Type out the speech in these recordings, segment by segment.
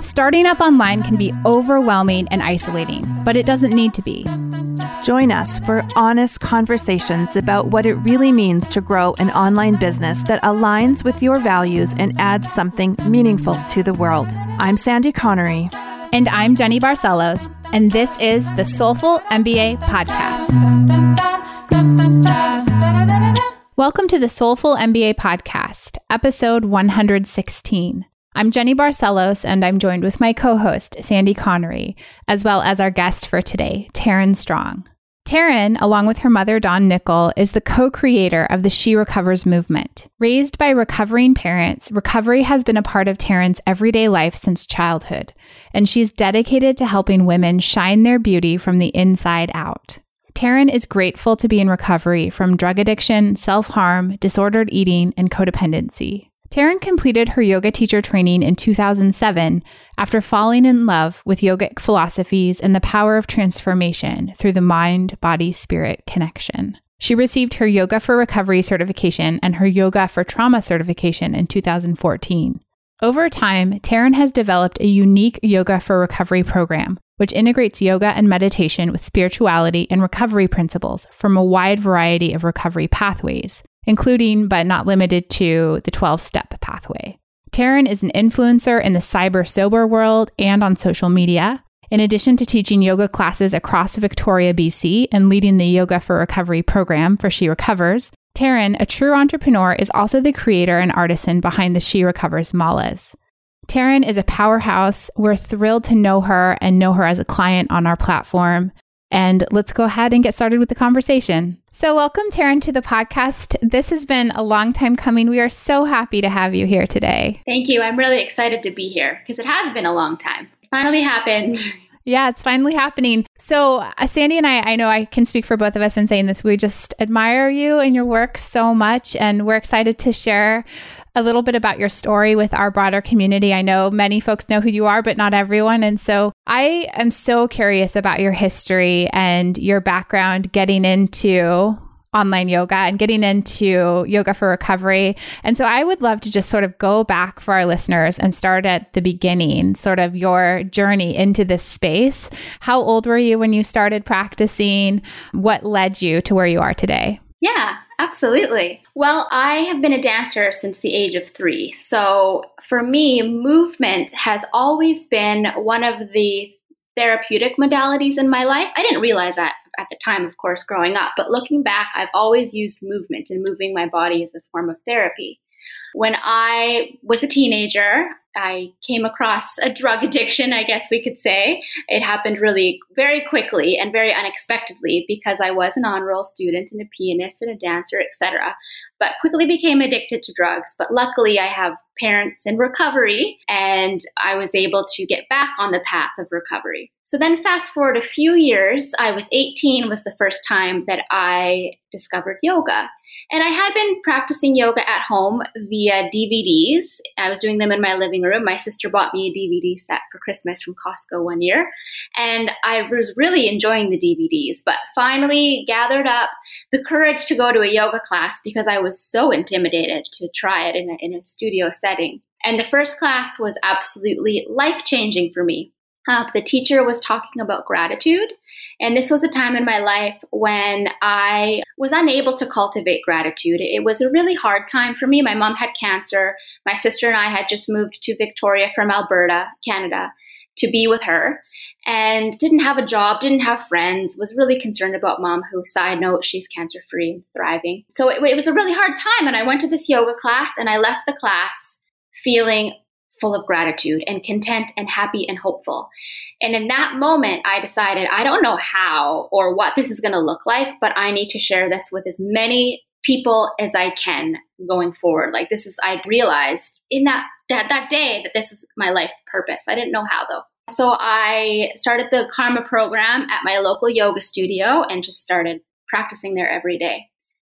Starting up online can be overwhelming and isolating, but it doesn't need to be. Join us for honest conversations about what it really means to grow an online business that aligns with your values and adds something meaningful to the world. I'm Sandy Connery. And I'm Jenny Barcelos, and this is the Soulful MBA Podcast. Welcome to the Soulful MBA Podcast, episode 116. I'm Jenny Barcelos, and I'm joined with my co host, Sandy Connery, as well as our guest for today, Taryn Strong. Taryn, along with her mother, Dawn Nickel, is the co creator of the She Recovers movement. Raised by recovering parents, recovery has been a part of Taryn's everyday life since childhood, and she's dedicated to helping women shine their beauty from the inside out. Taryn is grateful to be in recovery from drug addiction, self harm, disordered eating, and codependency. Taryn completed her yoga teacher training in 2007 after falling in love with yogic philosophies and the power of transformation through the mind body spirit connection. She received her Yoga for Recovery certification and her Yoga for Trauma certification in 2014. Over time, Taryn has developed a unique Yoga for Recovery program, which integrates yoga and meditation with spirituality and recovery principles from a wide variety of recovery pathways, including but not limited to the 12 step pathway. Taryn is an influencer in the cyber sober world and on social media. In addition to teaching yoga classes across Victoria, BC, and leading the Yoga for Recovery program for She Recovers, Taryn, a true entrepreneur, is also the creator and artisan behind the She Recovers Malas. Taryn is a powerhouse. We're thrilled to know her and know her as a client on our platform. And let's go ahead and get started with the conversation. So, welcome, Taryn, to the podcast. This has been a long time coming. We are so happy to have you here today. Thank you. I'm really excited to be here because it has been a long time. It finally happened. Yeah, it's finally happening. So, uh, Sandy and I, I know I can speak for both of us in saying this. We just admire you and your work so much, and we're excited to share a little bit about your story with our broader community. I know many folks know who you are, but not everyone. And so I am so curious about your history and your background getting into online yoga and getting into yoga for recovery. And so I would love to just sort of go back for our listeners and start at the beginning, sort of your journey into this space. How old were you when you started practicing? What led you to where you are today? Yeah, absolutely. Well, I have been a dancer since the age of three. So for me, movement has always been one of the therapeutic modalities in my life. I didn't realize that at the time, of course, growing up, but looking back, I've always used movement and moving my body as a form of therapy. When I was a teenager, I came across a drug addiction, I guess we could say. It happened really very quickly and very unexpectedly because I was an on roll student and a pianist and a dancer, etc. But quickly became addicted to drugs. But luckily, I have parents in recovery and I was able to get back on the path of recovery. So then, fast forward a few years, I was 18, was the first time that I discovered yoga. And I had been practicing yoga at home via DVDs. I was doing them in my living room. My sister bought me a DVD set for Christmas from Costco one year. And I was really enjoying the DVDs, but finally gathered up the courage to go to a yoga class because I was so intimidated to try it in a, in a studio setting. And the first class was absolutely life changing for me. Uh, the teacher was talking about gratitude. And this was a time in my life when I was unable to cultivate gratitude. It was a really hard time for me. My mom had cancer. My sister and I had just moved to Victoria from Alberta, Canada, to be with her and didn't have a job, didn't have friends, was really concerned about mom, who, side note, she's cancer free and thriving. So it, it was a really hard time. And I went to this yoga class and I left the class feeling full of gratitude and content and happy and hopeful. And in that moment, I decided I don't know how or what this is going to look like, but I need to share this with as many people as I can going forward. Like this is, I realized in that, that, that day that this was my life's purpose. I didn't know how though. So I started the Karma program at my local yoga studio and just started practicing there every day.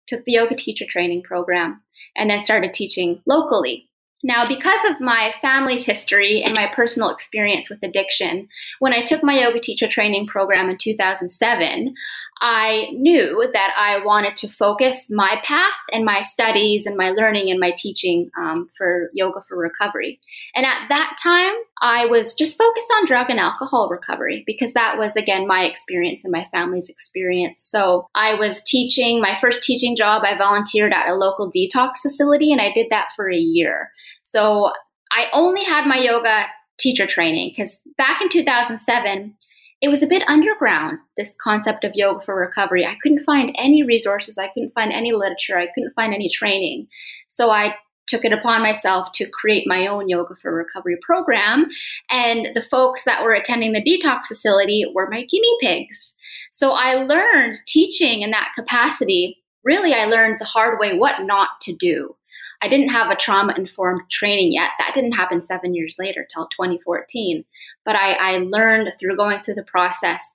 Took the yoga teacher training program and then started teaching locally now, because of my family's history and my personal experience with addiction, when I took my yoga teacher training program in 2007, I knew that I wanted to focus my path and my studies and my learning and my teaching um, for yoga for recovery. And at that time, I was just focused on drug and alcohol recovery because that was, again, my experience and my family's experience. So I was teaching my first teaching job. I volunteered at a local detox facility and I did that for a year. So I only had my yoga teacher training because back in 2007, it was a bit underground, this concept of yoga for recovery. I couldn't find any resources, I couldn't find any literature, I couldn't find any training. So I took it upon myself to create my own yoga for recovery program. And the folks that were attending the detox facility were my guinea pigs. So I learned teaching in that capacity. Really, I learned the hard way what not to do. I didn't have a trauma informed training yet. That didn't happen seven years later till 2014. But I, I learned through going through the process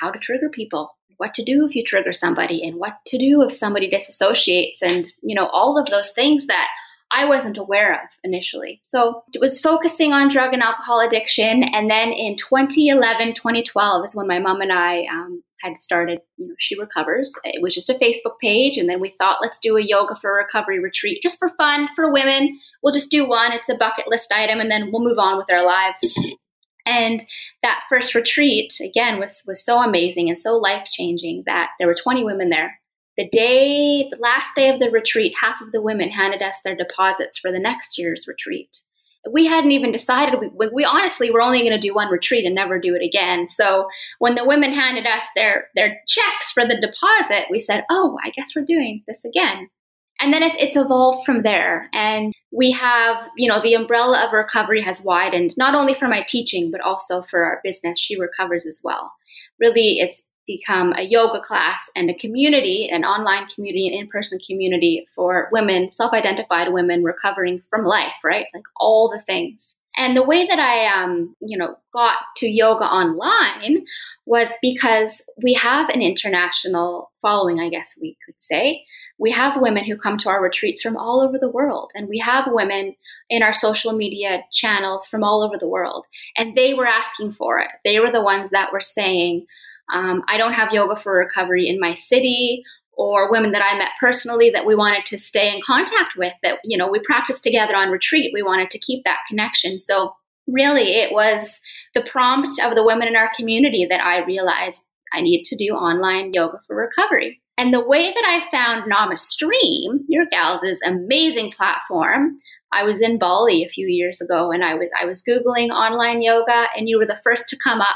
how to trigger people, what to do if you trigger somebody, and what to do if somebody disassociates, and you know all of those things that I wasn't aware of initially. So it was focusing on drug and alcohol addiction. And then in 2011, 2012 is when my mom and I um, had started, you know, She Recovers. It was just a Facebook page. And then we thought, let's do a yoga for recovery retreat just for fun for women. We'll just do one. It's a bucket list item and then we'll move on with our lives. And that first retreat, again, was, was so amazing and so life changing that there were 20 women there. The day, the last day of the retreat, half of the women handed us their deposits for the next year's retreat we hadn't even decided. We, we honestly were only going to do one retreat and never do it again. So when the women handed us their their checks for the deposit, we said, "Oh, I guess we're doing this again." And then it's, it's evolved from there. And we have, you know, the umbrella of recovery has widened, not only for my teaching, but also for our business. She recovers as well. Really, it's become a yoga class and a community, an online community, an in person community for women, self identified women recovering from life, right? Like all the things. And the way that I, um, you know, got to yoga online was because we have an international following, I guess we could say. We have women who come to our retreats from all over the world, and we have women in our social media channels from all over the world. And they were asking for it. They were the ones that were saying, um, I don't have yoga for recovery in my city or women that I met personally that we wanted to stay in contact with that, you know, we practiced together on retreat. We wanted to keep that connection. So really it was the prompt of the women in our community that I realized I need to do online yoga for recovery. And the way that I found NamaStream, your gals' amazing platform, I was in Bali a few years ago and I was I was googling online yoga and you were the first to come up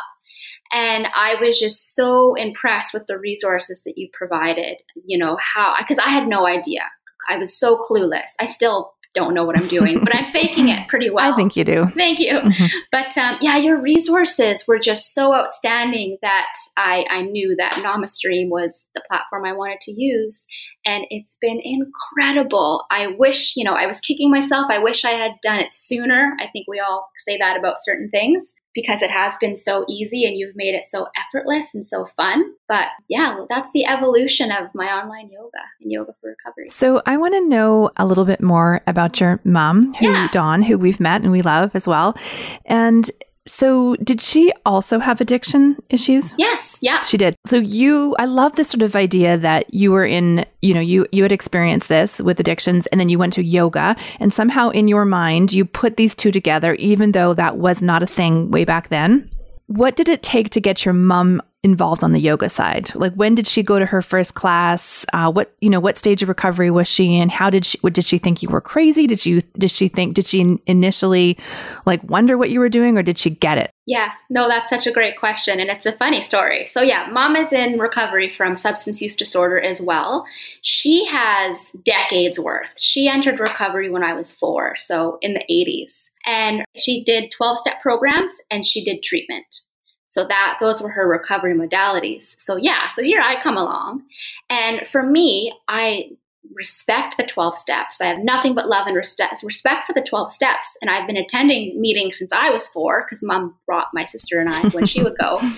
and I was just so impressed with the resources that you provided. You know, how, because I had no idea. I was so clueless. I still don't know what I'm doing, but I'm faking it pretty well. I think you do. Thank you. Mm-hmm. But um, yeah, your resources were just so outstanding that I, I knew that NamaStream was the platform I wanted to use. And it's been incredible. I wish, you know, I was kicking myself. I wish I had done it sooner. I think we all say that about certain things because it has been so easy and you've made it so effortless and so fun. But yeah, that's the evolution of my online yoga and yoga for recovery. So I want to know a little bit more about your mom, who yeah. Dawn, who we've met and we love as well. And so, did she also have addiction issues? Yes, yeah. She did. So you I love this sort of idea that you were in, you know, you you had experienced this with addictions and then you went to yoga and somehow in your mind you put these two together even though that was not a thing way back then. What did it take to get your mom involved on the yoga side? Like when did she go to her first class? Uh, what you know, what stage of recovery was she in? How did she? What, did she think you were crazy? Did you? Did she think? Did she initially like wonder what you were doing, or did she get it? Yeah, no, that's such a great question, and it's a funny story. So yeah, mom is in recovery from substance use disorder as well. She has decades worth. She entered recovery when I was four, so in the 80s. And she did 12 step programs and she did treatment. So that those were her recovery modalities. So yeah, so here I come along. And for me, I respect the 12 steps. I have nothing but love and respect, respect for the 12 steps. And I've been attending meetings since I was four because mom brought my sister and I when she would go.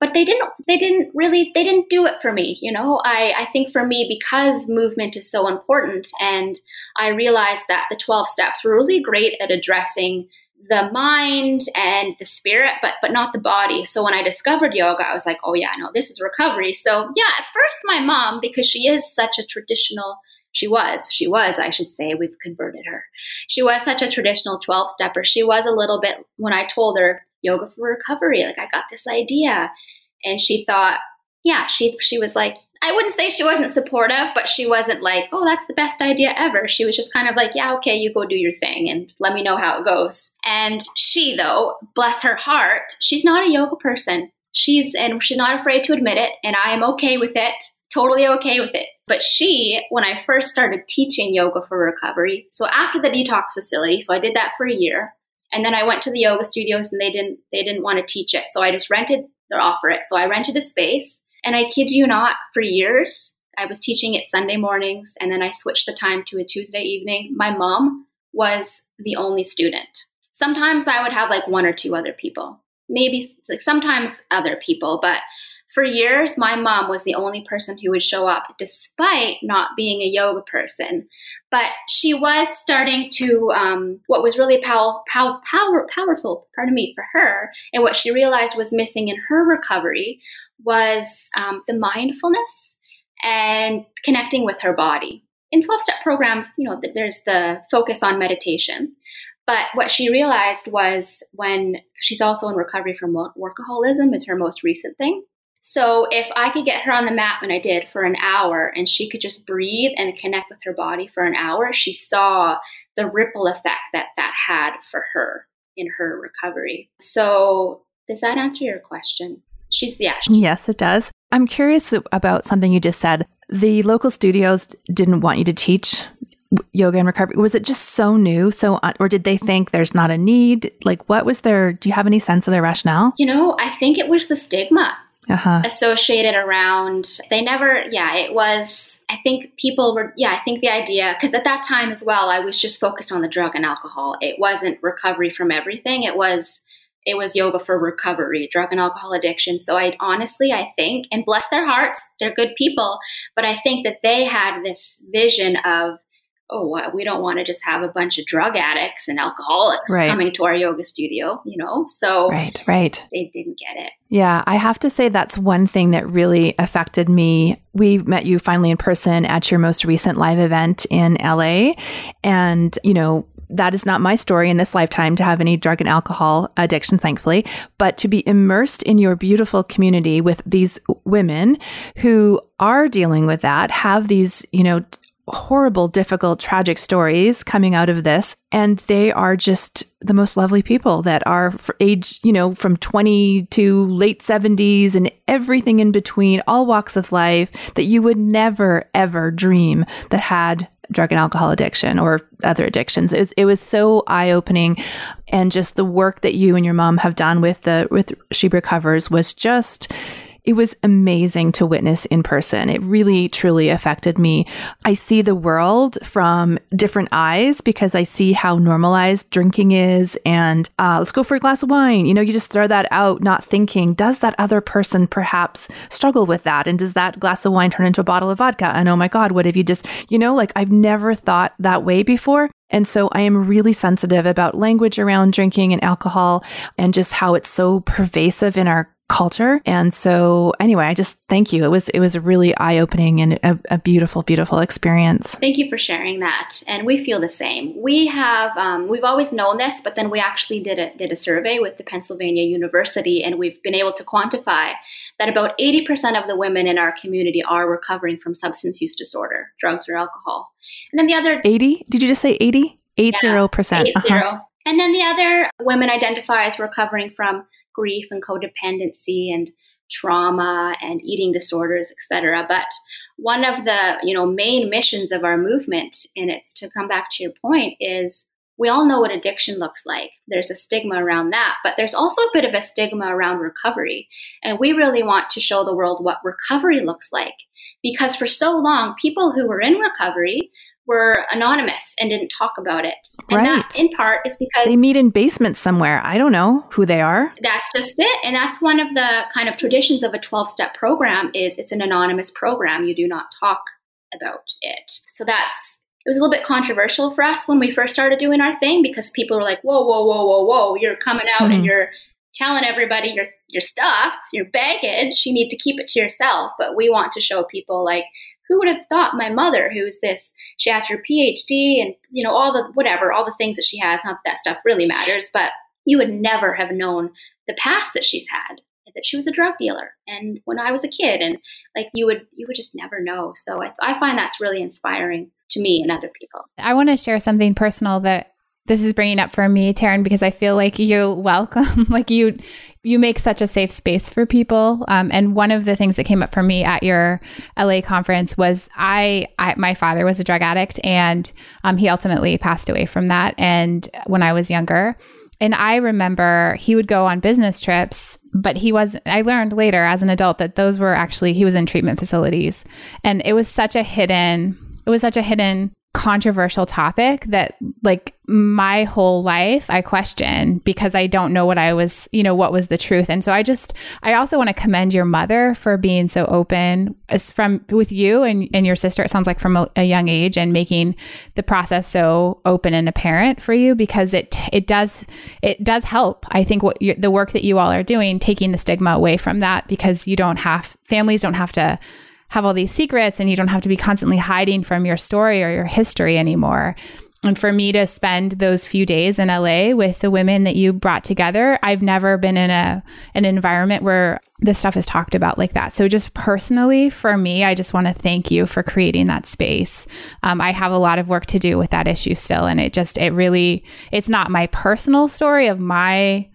But they didn't they didn't really they didn't do it for me, you know. I, I think for me, because movement is so important and I realized that the 12 steps were really great at addressing the mind and the spirit, but but not the body. So when I discovered yoga, I was like, oh yeah, no, this is recovery. So yeah, at first my mom, because she is such a traditional, she was, she was, I should say, we've converted her. She was such a traditional 12 stepper. She was a little bit when I told her yoga for recovery, like I got this idea. And she thought, yeah, she she was like, I wouldn't say she wasn't supportive, but she wasn't like, oh, that's the best idea ever. She was just kind of like, yeah, okay, you go do your thing and let me know how it goes. And she, though, bless her heart, she's not a yoga person. She's, and she's not afraid to admit it. And I am okay with it, totally okay with it. But she, when I first started teaching yoga for recovery, so after the detox facility, so I did that for a year. And then I went to the yoga studios and they didn't, they didn't want to teach it. So I just rented their offer it. So I rented a space and I kid you not, for years, I was teaching it Sunday mornings and then I switched the time to a Tuesday evening. My mom was the only student. Sometimes I would have like one or two other people, maybe like sometimes other people, but for years, my mom was the only person who would show up despite not being a yoga person. But she was starting to, um, what was really pow- pow- power, powerful, pardon me, for her, and what she realized was missing in her recovery was um, the mindfulness and connecting with her body. In 12 step programs, you know, there's the focus on meditation. But what she realized was when she's also in recovery from workaholism, is her most recent thing. So if I could get her on the mat when I did for an hour and she could just breathe and connect with her body for an hour, she saw the ripple effect that that had for her in her recovery. So does that answer your question? She's, yeah. yes, it does. I'm curious about something you just said. The local studios didn't want you to teach yoga and recovery. Was it just so new? So, or did they think there's not a need? Like, what was their, do you have any sense of their rationale? You know, I think it was the stigma. Uh-huh. associated around they never yeah it was i think people were yeah i think the idea because at that time as well i was just focused on the drug and alcohol it wasn't recovery from everything it was it was yoga for recovery, drug and alcohol addiction. So I honestly, I think, and bless their hearts, they're good people, but I think that they had this vision of, oh, we don't want to just have a bunch of drug addicts and alcoholics right. coming to our yoga studio, you know? So right, right. They didn't get it. Yeah, I have to say that's one thing that really affected me. We met you finally in person at your most recent live event in LA. And, you know, that is not my story in this lifetime to have any drug and alcohol addiction, thankfully, but to be immersed in your beautiful community with these women who are dealing with that, have these, you know, horrible, difficult, tragic stories coming out of this. And they are just the most lovely people that are age, you know, from 20 to late 70s and everything in between, all walks of life that you would never, ever dream that had drug and alcohol addiction or other addictions. It was, it was so eye opening, and just the work that you and your mom have done with the with She Recovers was just it was amazing to witness in person. It really, truly affected me. I see the world from different eyes because I see how normalized drinking is. And uh, let's go for a glass of wine. You know, you just throw that out, not thinking, does that other person perhaps struggle with that? And does that glass of wine turn into a bottle of vodka? And oh my God, what if you just, you know, like I've never thought that way before. And so I am really sensitive about language around drinking and alcohol and just how it's so pervasive in our culture. And so anyway, I just thank you. It was it was a really eye-opening and a, a beautiful, beautiful experience. Thank you for sharing that. And we feel the same. We have um, we've always known this, but then we actually did a did a survey with the Pennsylvania University, and we've been able to quantify that about 80% of the women in our community are recovering from substance use disorder, drugs or alcohol. And then the other 80? Did you just say 80? 80%. Yeah, 80. Uh-huh. And then the other women identify as recovering from grief and codependency and trauma and eating disorders, etc. But one of the you know main missions of our movement, and it's to come back to your point, is we all know what addiction looks like. There's a stigma around that, but there's also a bit of a stigma around recovery. And we really want to show the world what recovery looks like. Because for so long, people who were in recovery were anonymous and didn't talk about it. And right. that in part is because they meet in basements somewhere. I don't know who they are. That's just it. And that's one of the kind of traditions of a 12-step program is it's an anonymous program. You do not talk about it. So that's it was a little bit controversial for us when we first started doing our thing because people were like, whoa, whoa, whoa, whoa, whoa, you're coming out mm-hmm. and you're telling everybody your your stuff, your baggage, you need to keep it to yourself. But we want to show people like who would have thought my mother, who's this, she has her PhD and you know all the whatever, all the things that she has. Not that, that stuff really matters, but you would never have known the past that she's had that she was a drug dealer and when i was a kid and like you would you would just never know so i, I find that's really inspiring to me and other people. I want to share something personal that this is bringing up for me, Taryn, because I feel like you welcome, like you, you make such a safe space for people. Um, and one of the things that came up for me at your LA conference was I, I my father was a drug addict, and um, he ultimately passed away from that. And when I was younger, and I remember he would go on business trips, but he was, I learned later as an adult that those were actually, he was in treatment facilities. And it was such a hidden, it was such a hidden controversial topic that like my whole life I question because I don't know what I was, you know, what was the truth. And so I just I also want to commend your mother for being so open as from with you and, and your sister, it sounds like from a, a young age and making the process so open and apparent for you because it it does it does help. I think what you, the work that you all are doing, taking the stigma away from that because you don't have families don't have to have all these secrets and you don't have to be constantly hiding from your story or your history anymore. And for me to spend those few days in LA with the women that you brought together, I've never been in a an environment where this stuff is talked about like that. So just personally, for me, I just want to thank you for creating that space. Um, I have a lot of work to do with that issue still, and it just it really it's not my personal story of my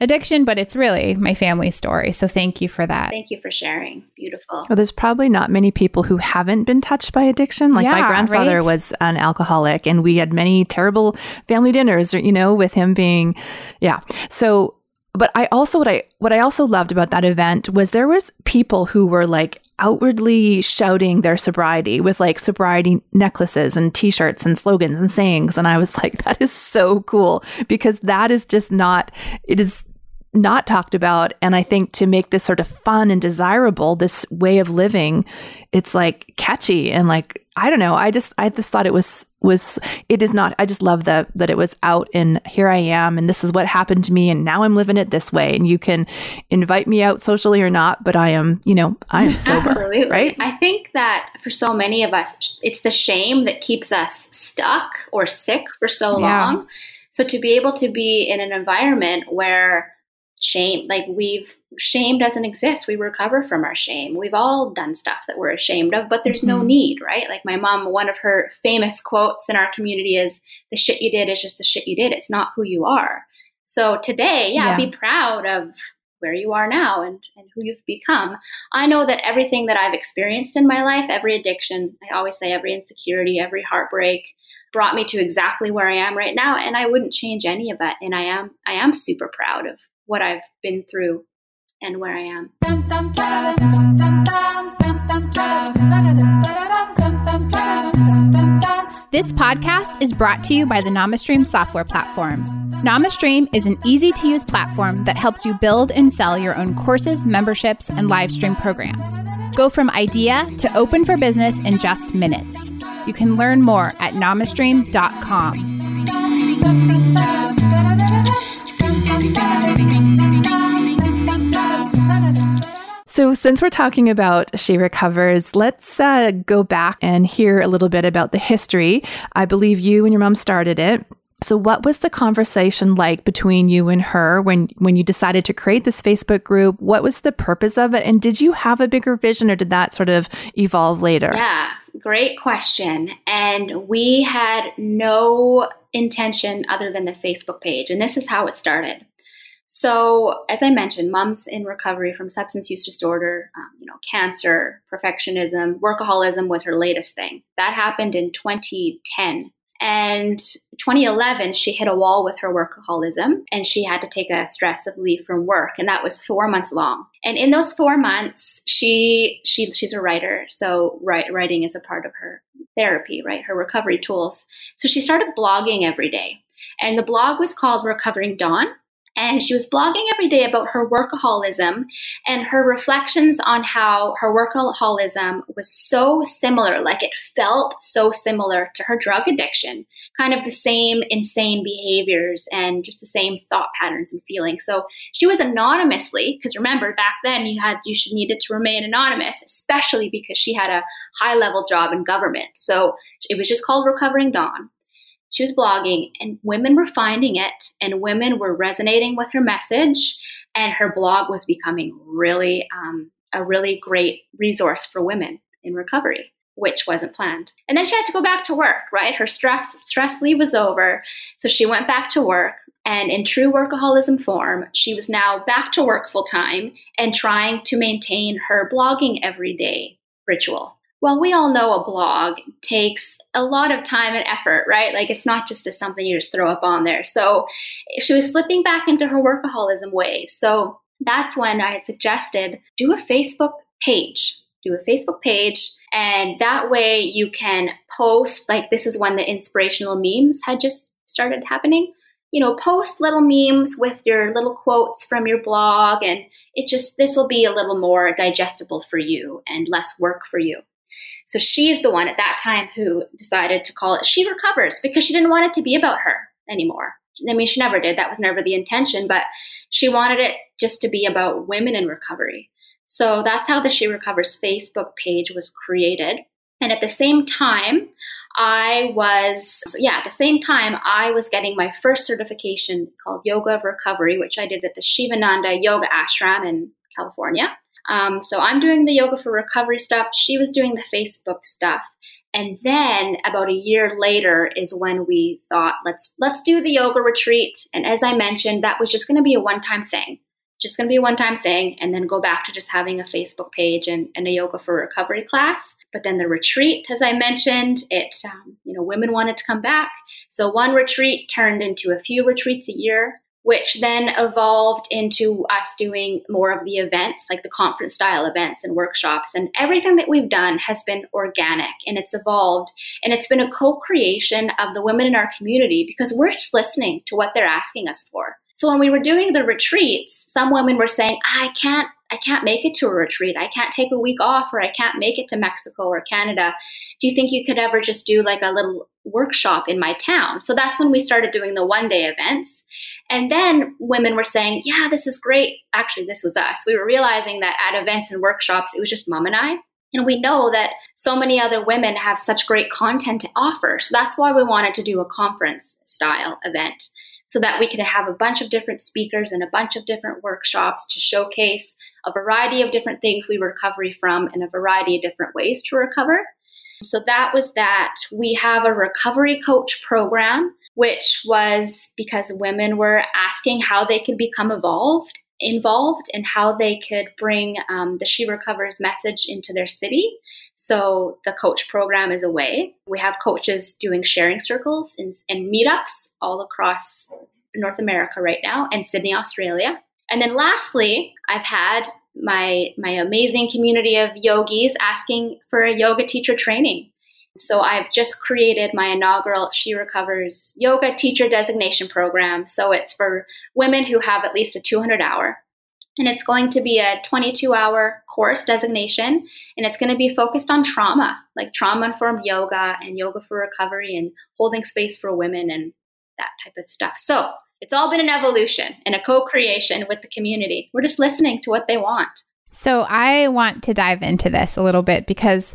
addiction, but it's really my family story. So thank you for that. Thank you for sharing. Beautiful. Well, there's probably not many people who haven't been touched by addiction. Like yeah, my grandfather right? was an alcoholic, and we had many terrible family dinners, you know, with him being, yeah. So but I also what I what I also loved about that event was there was people who were like outwardly shouting their sobriety with like sobriety necklaces and t-shirts and slogans and sayings and I was like that is so cool because that is just not it is not talked about. And I think to make this sort of fun and desirable, this way of living, it's like catchy and like I don't know. I just I just thought it was was it is not. I just love that that it was out and here I am and this is what happened to me and now I'm living it this way and you can invite me out socially or not, but I am you know I am sober. Absolutely. Right. I think that for so many of us, it's the shame that keeps us stuck or sick for so yeah. long. So to be able to be in an environment where shame like we've shame doesn't exist. We recover from our shame. We've all done stuff that we're ashamed of but there's mm-hmm. no need right? Like my mom one of her famous quotes in our community is the shit you did is just the shit you did. It's not who you are. So today yeah, yeah. be proud of where you are now and, and who you've become. I know that everything that i've experienced in my life every addiction i always say every insecurity every heartbreak brought me to exactly where i am right now and i wouldn't change any of it and i am i am super proud of what I've been through and where I am. This podcast is brought to you by the NamaStream software platform. NamaStream is an easy to use platform that helps you build and sell your own courses, memberships, and live stream programs. Go from idea to open for business in just minutes. You can learn more at namastream.com. So, since we're talking about She Recovers, let's uh, go back and hear a little bit about the history. I believe you and your mom started it. So, what was the conversation like between you and her when when you decided to create this Facebook group? What was the purpose of it, and did you have a bigger vision, or did that sort of evolve later? Yeah, great question. And we had no intention other than the Facebook page, and this is how it started. So, as I mentioned, mom's in recovery from substance use disorder, um, you know, cancer, perfectionism, workaholism was her latest thing. That happened in 2010. And 2011, she hit a wall with her workaholism and she had to take a stress of leave from work. And that was four months long. And in those four months, she, she she's a writer. So write, writing is a part of her therapy, right? Her recovery tools. So she started blogging every day. And the blog was called Recovering Dawn. And she was blogging every day about her workaholism and her reflections on how her workaholism was so similar, like it felt so similar to her drug addiction, kind of the same insane behaviors and just the same thought patterns and feelings. So she was anonymously, because remember back then you had you should needed to remain anonymous, especially because she had a high level job in government. So it was just called Recovering Dawn she was blogging and women were finding it and women were resonating with her message and her blog was becoming really um, a really great resource for women in recovery which wasn't planned. And then she had to go back to work right? Her stress stress leave was over so she went back to work and in true workaholism form she was now back to work full time and trying to maintain her blogging every day ritual well, we all know a blog takes a lot of time and effort, right? Like it's not just a something you just throw up on there. So she was slipping back into her workaholism ways. So that's when I had suggested do a Facebook page. Do a Facebook page, and that way you can post. Like, this is when the inspirational memes had just started happening you know, post little memes with your little quotes from your blog. And it just, this will be a little more digestible for you and less work for you. So she's the one at that time who decided to call it She Recovers because she didn't want it to be about her anymore. I mean, she never did. That was never the intention, but she wanted it just to be about women in recovery. So that's how the She Recovers Facebook page was created. And at the same time, I was, so yeah, at the same time, I was getting my first certification called Yoga of Recovery, which I did at the Shivananda Yoga Ashram in California. Um, so I'm doing the yoga for recovery stuff. She was doing the Facebook stuff. And then about a year later is when we thought, let's let's do the yoga retreat. And as I mentioned, that was just going to be a one-time thing. Just going to be a one-time thing and then go back to just having a Facebook page and, and a yoga for recovery class. But then the retreat, as I mentioned, it um, you know women wanted to come back, so one retreat turned into a few retreats a year which then evolved into us doing more of the events, like the conference style events and workshops. And everything that we've done has been organic and it's evolved. And it's been a co creation of the women in our community because we're just listening to what they're asking us for. So when we were doing the retreats, some women were saying, I can't I can't make it to a retreat. I can't take a week off or I can't make it to Mexico or Canada. Do you think you could ever just do like a little workshop in my town? So that's when we started doing the one day events. And then women were saying, yeah, this is great. Actually, this was us. We were realizing that at events and workshops, it was just mom and I. And we know that so many other women have such great content to offer. So that's why we wanted to do a conference style event so that we could have a bunch of different speakers and a bunch of different workshops to showcase a variety of different things we recovery from and a variety of different ways to recover. So that was that. We have a recovery coach program, which was because women were asking how they could become evolved involved and how they could bring um, the She Recovers message into their city. So the coach program is a way. We have coaches doing sharing circles and, and meetups all across North America right now and Sydney, Australia. And then lastly, I've had my my amazing community of yogis asking for a yoga teacher training. So I've just created my inaugural She Recovers Yoga Teacher Designation Program. So it's for women who have at least a 200 hour. And it's going to be a 22 hour course designation. And it's going to be focused on trauma, like trauma informed yoga and yoga for recovery and holding space for women and that type of stuff. So it's all been an evolution and a co creation with the community. We're just listening to what they want. So I want to dive into this a little bit because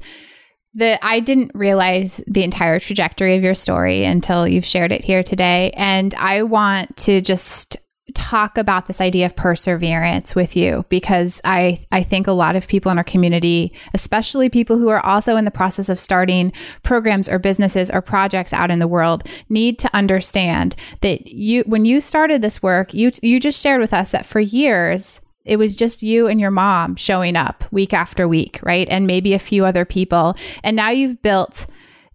the I didn't realize the entire trajectory of your story until you've shared it here today. And I want to just talk about this idea of perseverance with you because I I think a lot of people in our community, especially people who are also in the process of starting programs or businesses or projects out in the world, need to understand that you when you started this work, you you just shared with us that for years it was just you and your mom showing up week after week, right? And maybe a few other people. And now you've built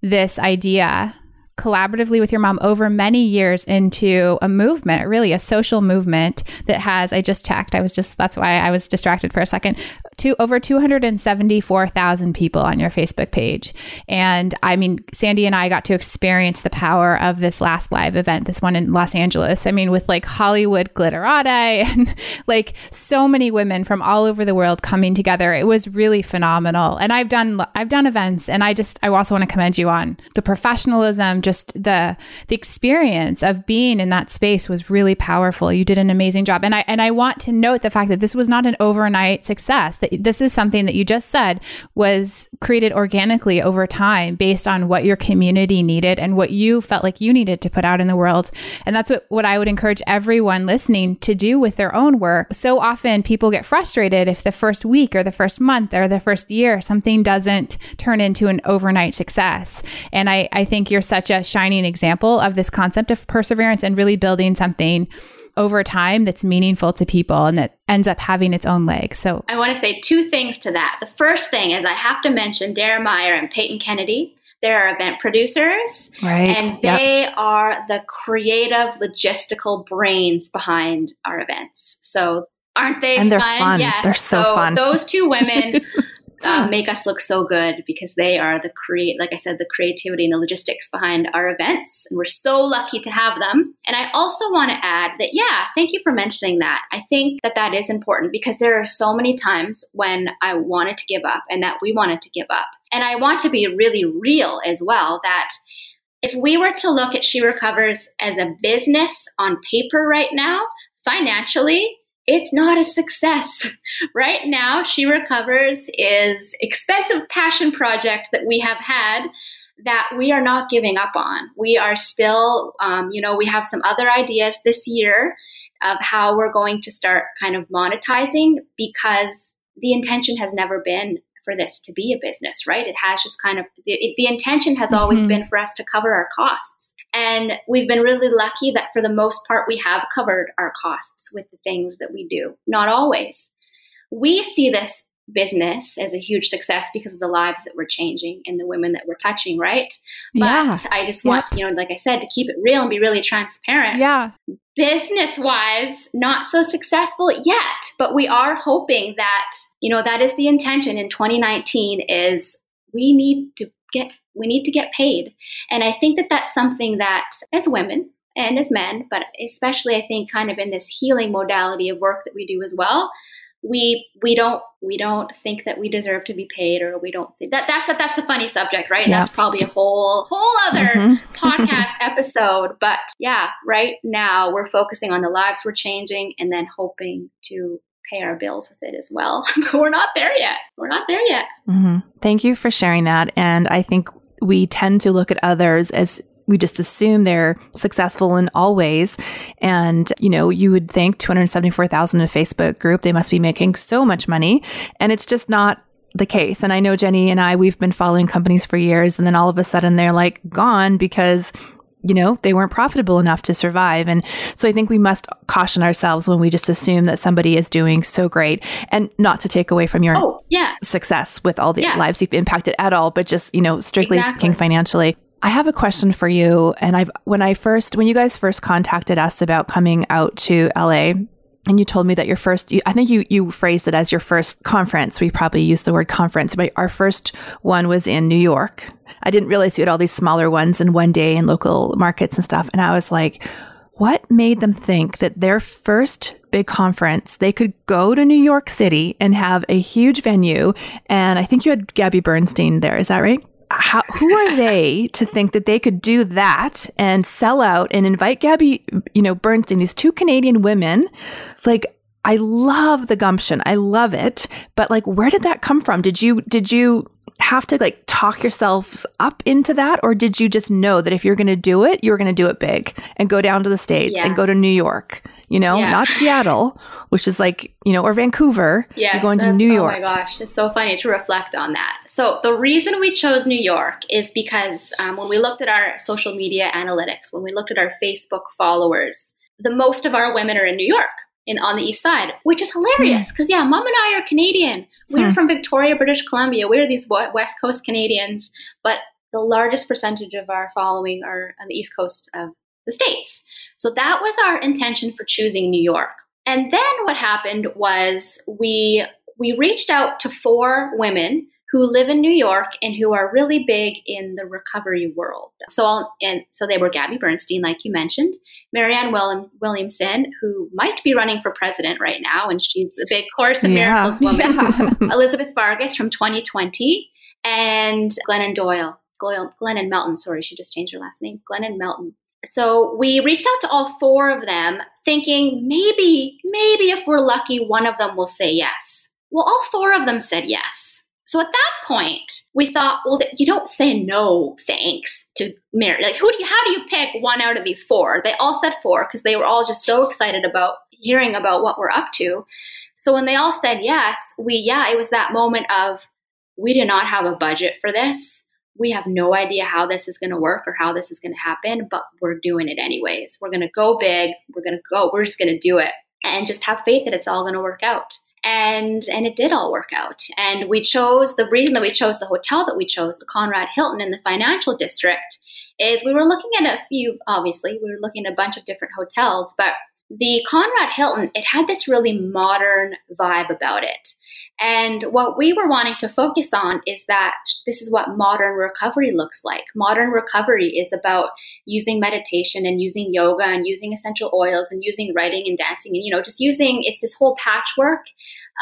this idea collaboratively with your mom over many years into a movement, really a social movement that has, I just checked, I was just, that's why I was distracted for a second, to over 274,000 people on your Facebook page. And I mean, Sandy and I got to experience the power of this last live event, this one in Los Angeles. I mean, with like Hollywood Glitterati and like so many women from all over the world coming together. It was really phenomenal. And I've done I've done events and I just I also want to commend you on the professionalism, just the the experience of being in that space was really powerful. You did an amazing job. And I and I want to note the fact that this was not an overnight success. That this is something that you just said was created organically over time based on what your community needed and what you felt like you needed to put out in the world. And that's what, what I would encourage everyone listening to do with their own work. So often people get frustrated if the first week or the first month or the first year something doesn't turn into an overnight success. And I, I think you're such a shining example of this concept of perseverance and really building something over time that's meaningful to people and that ends up having its own legs. So I want to say two things to that. The first thing is I have to mention Dara Meyer and Peyton Kennedy. They're event producers, right? And they yep. are the creative, logistical brains behind our events. So aren't they and they're fun? fun. Yes. They're so, so fun. Those two women Uh, make us look so good because they are the create, like I said, the creativity and the logistics behind our events. And we're so lucky to have them. And I also want to add that, yeah, thank you for mentioning that. I think that that is important because there are so many times when I wanted to give up and that we wanted to give up. And I want to be really real as well that if we were to look at She Recovers as a business on paper right now, financially, it's not a success. right now, She Recovers is expensive passion project that we have had that we are not giving up on. We are still, um, you know, we have some other ideas this year of how we're going to start kind of monetizing because the intention has never been for this to be a business, right? It has just kind of the, the intention has mm-hmm. always been for us to cover our costs. And we've been really lucky that for the most part, we have covered our costs with the things that we do. Not always. We see this business as a huge success because of the lives that we're changing and the women that we're touching, right? But yeah. I just want, yep. you know, like I said, to keep it real and be really transparent. Yeah. Business wise, not so successful yet, but we are hoping that, you know, that is the intention in 2019 is we need to get we need to get paid. And I think that that's something that, as women and as men, but especially I think kind of in this healing modality of work that we do as well, we we don't we don't think that we deserve to be paid or we don't think that that's a that's a funny subject right that's probably a whole whole other mm-hmm. podcast episode but yeah right now we're focusing on the lives we're changing and then hoping to pay our bills with it as well but we're not there yet we're not there yet mm-hmm. thank you for sharing that and i think we tend to look at others as we just assume they're successful in all ways. And, you know, you would think 274,000 in a Facebook group, they must be making so much money. And it's just not the case. And I know Jenny and I, we've been following companies for years. And then all of a sudden they're like gone because you know, they weren't profitable enough to survive. And so I think we must caution ourselves when we just assume that somebody is doing so great and not to take away from your oh, yeah. success with all the yeah. lives you've impacted at all, but just, you know, strictly exactly. speaking financially. I have a question for you. And I've, when I first, when you guys first contacted us about coming out to LA, and you told me that your first i think you you phrased it as your first conference. We probably used the word conference but our first one was in new york. I didn't realize you had all these smaller ones in one day in local markets and stuff. And i was like what made them think that their first big conference they could go to new york city and have a huge venue? And i think you had gabby bernstein there. Is that right how, who are they to think that they could do that and sell out and invite Gabby, you know, Bernstein, these two Canadian women? Like, I love the gumption. I love it. But like, where did that come from? Did you, did you have to like talk yourselves up into that? Or did you just know that if you're going to do it, you're going to do it big and go down to the States yeah. and go to New York? You know, yeah. not Seattle, which is like, you know, or Vancouver. Yeah, you're going to New York. Oh my gosh, it's so funny to reflect on that. So the reason we chose New York is because um, when we looked at our social media analytics, when we looked at our Facebook followers, the most of our women are in New York. In, on the east side, which is hilarious because hmm. yeah, mom and I are Canadian. We're hmm. from Victoria, British Columbia. We're these West Coast Canadians, but the largest percentage of our following are on the East Coast of the States. So that was our intention for choosing New York. And then what happened was we we reached out to four women who live in New York and who are really big in the recovery world. So, I'll, and so they were Gabby Bernstein, like you mentioned, Marianne Williamson, who might be running for president right now, and she's the big Course in yeah. Miracles woman. Yeah. Elizabeth Vargas from 2020, and Glennon Doyle, Glennon Melton. Sorry, she just changed her last name, Glennon Melton. So we reached out to all four of them, thinking maybe, maybe if we're lucky, one of them will say yes. Well, all four of them said yes. So at that point, we thought, well, you don't say no thanks to Mary. Like, who do you, how do you pick one out of these four? They all said four because they were all just so excited about hearing about what we're up to. So when they all said yes, we, yeah, it was that moment of, we do not have a budget for this. We have no idea how this is going to work or how this is going to happen, but we're doing it anyways. We're going to go big. We're going to go, we're just going to do it and just have faith that it's all going to work out and and it did all work out and we chose the reason that we chose the hotel that we chose the conrad hilton in the financial district is we were looking at a few obviously we were looking at a bunch of different hotels but the conrad hilton it had this really modern vibe about it and what we were wanting to focus on is that this is what modern recovery looks like. Modern recovery is about using meditation and using yoga and using essential oils and using writing and dancing and, you know, just using it's this whole patchwork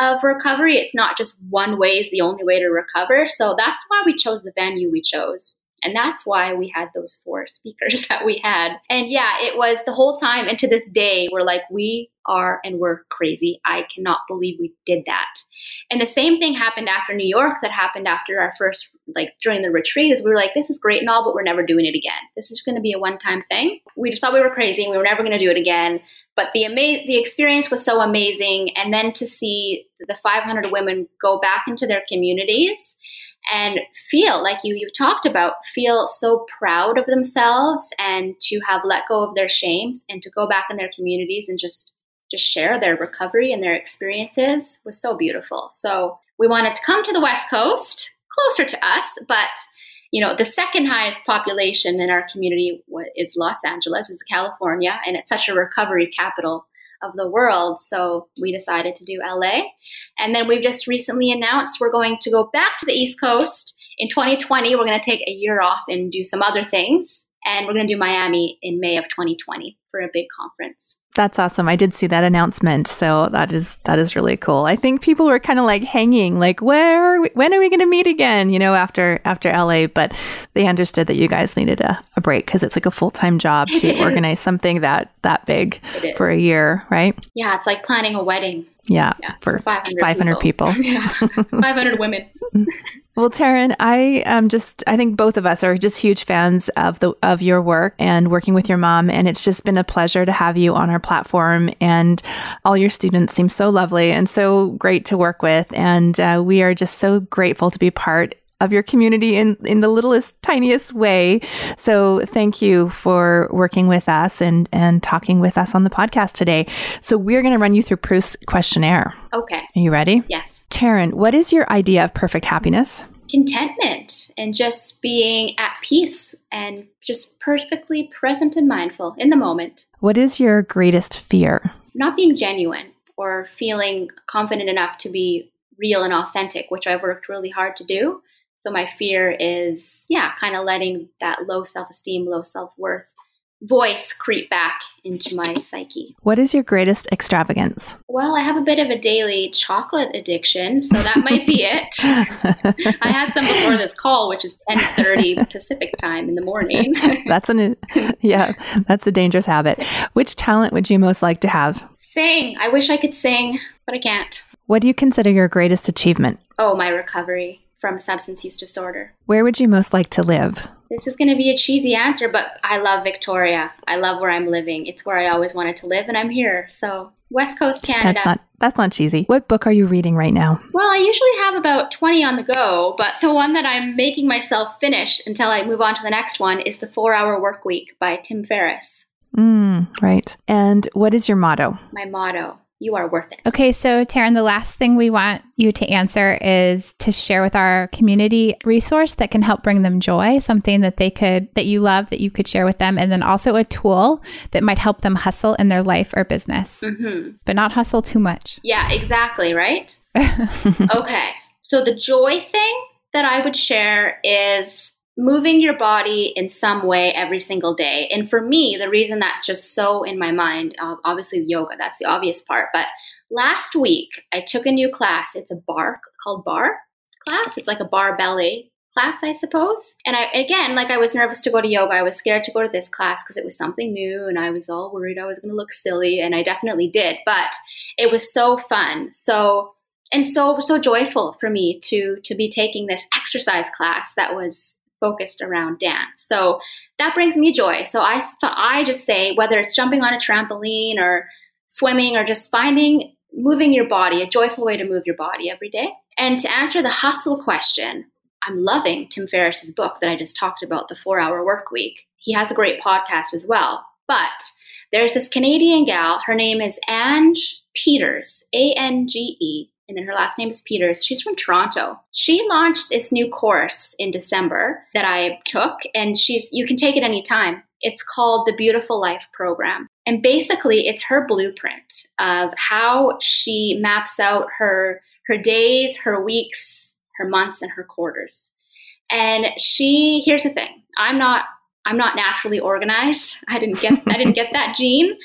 of recovery. It's not just one way is the only way to recover. So that's why we chose the venue we chose. And that's why we had those four speakers that we had. And yeah, it was the whole time. And to this day, we're like, we are and we're crazy. I cannot believe we did that. And the same thing happened after New York that happened after our first, like during the retreat, is we were like, this is great and all, but we're never doing it again. This is going to be a one time thing. We just thought we were crazy and we were never going to do it again. But the ama- the experience was so amazing. And then to see the 500 women go back into their communities and feel like you you've talked about feel so proud of themselves and to have let go of their shames and to go back in their communities and just just share their recovery and their experiences was so beautiful. So we wanted to come to the West Coast, closer to us, but you know, the second highest population in our community is Los Angeles, is California, and it's such a recovery capital of the world. So we decided to do LA. And then we've just recently announced we're going to go back to the East Coast in 2020. We're going to take a year off and do some other things. And we're going to do Miami in May of 2020 for a big conference. That's awesome. I did see that announcement. So that is that is really cool. I think people were kind of like hanging like where we, when are we going to meet again, you know, after after LA, but they understood that you guys needed a, a break cuz it's like a full-time job to organize something that that big for a year, right? Yeah, it's like planning a wedding. Yeah, yeah for, for 500, 500 people. people. yeah, 500 women. well, Taryn, I am just I think both of us are just huge fans of the of your work and working with your mom, and it's just been a pleasure to have you on our platform. And all your students seem so lovely and so great to work with, and uh, we are just so grateful to be part of your community in, in the littlest, tiniest way. So thank you for working with us and, and talking with us on the podcast today. So we're going to run you through Proust's questionnaire. Okay. Are you ready? Yes. Taryn, what is your idea of perfect happiness? Contentment and just being at peace and just perfectly present and mindful in the moment. What is your greatest fear? Not being genuine or feeling confident enough to be real and authentic, which I've worked really hard to do. So my fear is, yeah, kind of letting that low self esteem, low self worth voice creep back into my psyche. What is your greatest extravagance? Well, I have a bit of a daily chocolate addiction, so that might be it. I had some before this call, which is 10:30 Pacific time in the morning. that's an yeah, that's a dangerous habit. Which talent would you most like to have? Sing. I wish I could sing, but I can't. What do you consider your greatest achievement? Oh, my recovery from substance use disorder. Where would you most like to live? This is going to be a cheesy answer, but I love Victoria. I love where I'm living. It's where I always wanted to live, and I'm here. So, West Coast Canada. That's not that's not cheesy. What book are you reading right now? Well, I usually have about 20 on the go, but the one that I'm making myself finish until I move on to the next one is The 4-Hour Work Week by Tim Ferriss. Mm, right. And what is your motto? My motto you are worth it. Okay, so Taryn, the last thing we want you to answer is to share with our community resource that can help bring them joy, something that they could that you love that you could share with them, and then also a tool that might help them hustle in their life or business, mm-hmm. but not hustle too much. Yeah, exactly. Right. okay, so the joy thing that I would share is moving your body in some way every single day. And for me, the reason that's just so in my mind, uh, obviously yoga, that's the obvious part. But last week, I took a new class. It's a barre called barre class. It's like a barre ballet class, I suppose. And I, again, like I was nervous to go to yoga. I was scared to go to this class because it was something new and I was all worried I was going to look silly. And I definitely did. But it was so fun. So, and so so joyful for me to to be taking this exercise class that was focused around dance. So that brings me joy. So I, I just say whether it's jumping on a trampoline or swimming or just finding moving your body, a joyful way to move your body every day. And to answer the hustle question, I'm loving Tim Ferriss's book that I just talked about, The Four Hour Work Week. He has a great podcast as well. But there's this Canadian gal, her name is Ange Peters, A N G E and then her last name is Peters. She's from Toronto. She launched this new course in December that I took, and she's you can take it anytime. It's called the Beautiful Life Program. And basically it's her blueprint of how she maps out her her days, her weeks, her months, and her quarters. And she here's the thing. I'm not I'm not naturally organized. I didn't get I didn't get that gene.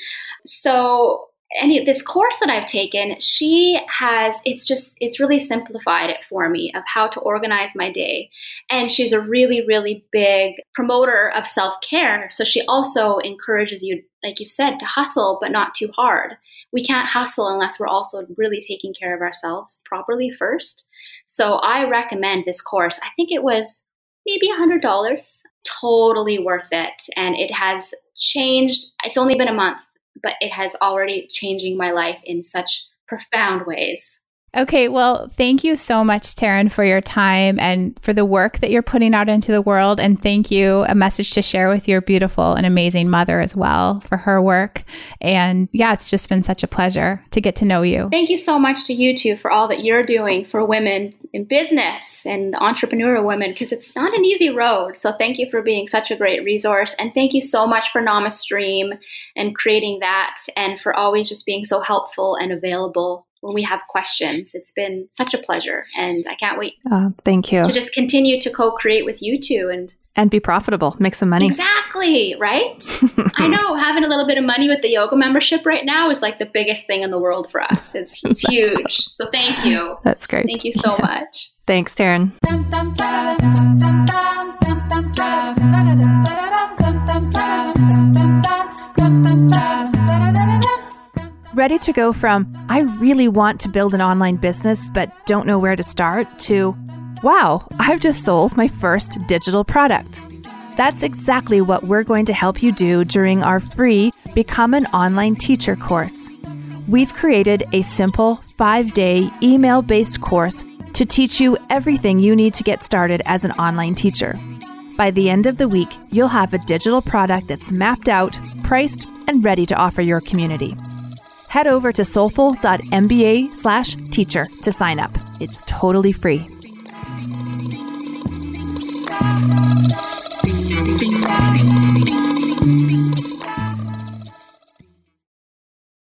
So any this course that I've taken, she has it's just it's really simplified it for me of how to organize my day. And she's a really really big promoter of self-care. So she also encourages you like you've said to hustle but not too hard. We can't hustle unless we're also really taking care of ourselves properly first. So I recommend this course. I think it was maybe a $100. Totally worth it and it has changed. It's only been a month but it has already changing my life in such profound ways. Okay, well, thank you so much, Taryn, for your time and for the work that you're putting out into the world. And thank you, a message to share with your beautiful and amazing mother as well for her work. And yeah, it's just been such a pleasure to get to know you. Thank you so much to you two for all that you're doing for women in business and entrepreneurial women because it's not an easy road. So thank you for being such a great resource. And thank you so much for NamaStream and creating that and for always just being so helpful and available when we have questions. It's been such a pleasure, and I can't wait. Uh, thank you. To just continue to co-create with you two and and be profitable, make some money. Exactly, right? I know having a little bit of money with the yoga membership right now is like the biggest thing in the world for us. It's, it's huge. So thank you. That's great. Thank you so yeah. much. Thanks, Taryn. Ready to go from, I really want to build an online business but don't know where to start, to, wow, I've just sold my first digital product. That's exactly what we're going to help you do during our free Become an Online Teacher course. We've created a simple five day email based course to teach you everything you need to get started as an online teacher. By the end of the week, you'll have a digital product that's mapped out, priced, and ready to offer your community head over to soulful.mba slash teacher to sign up. It's totally free.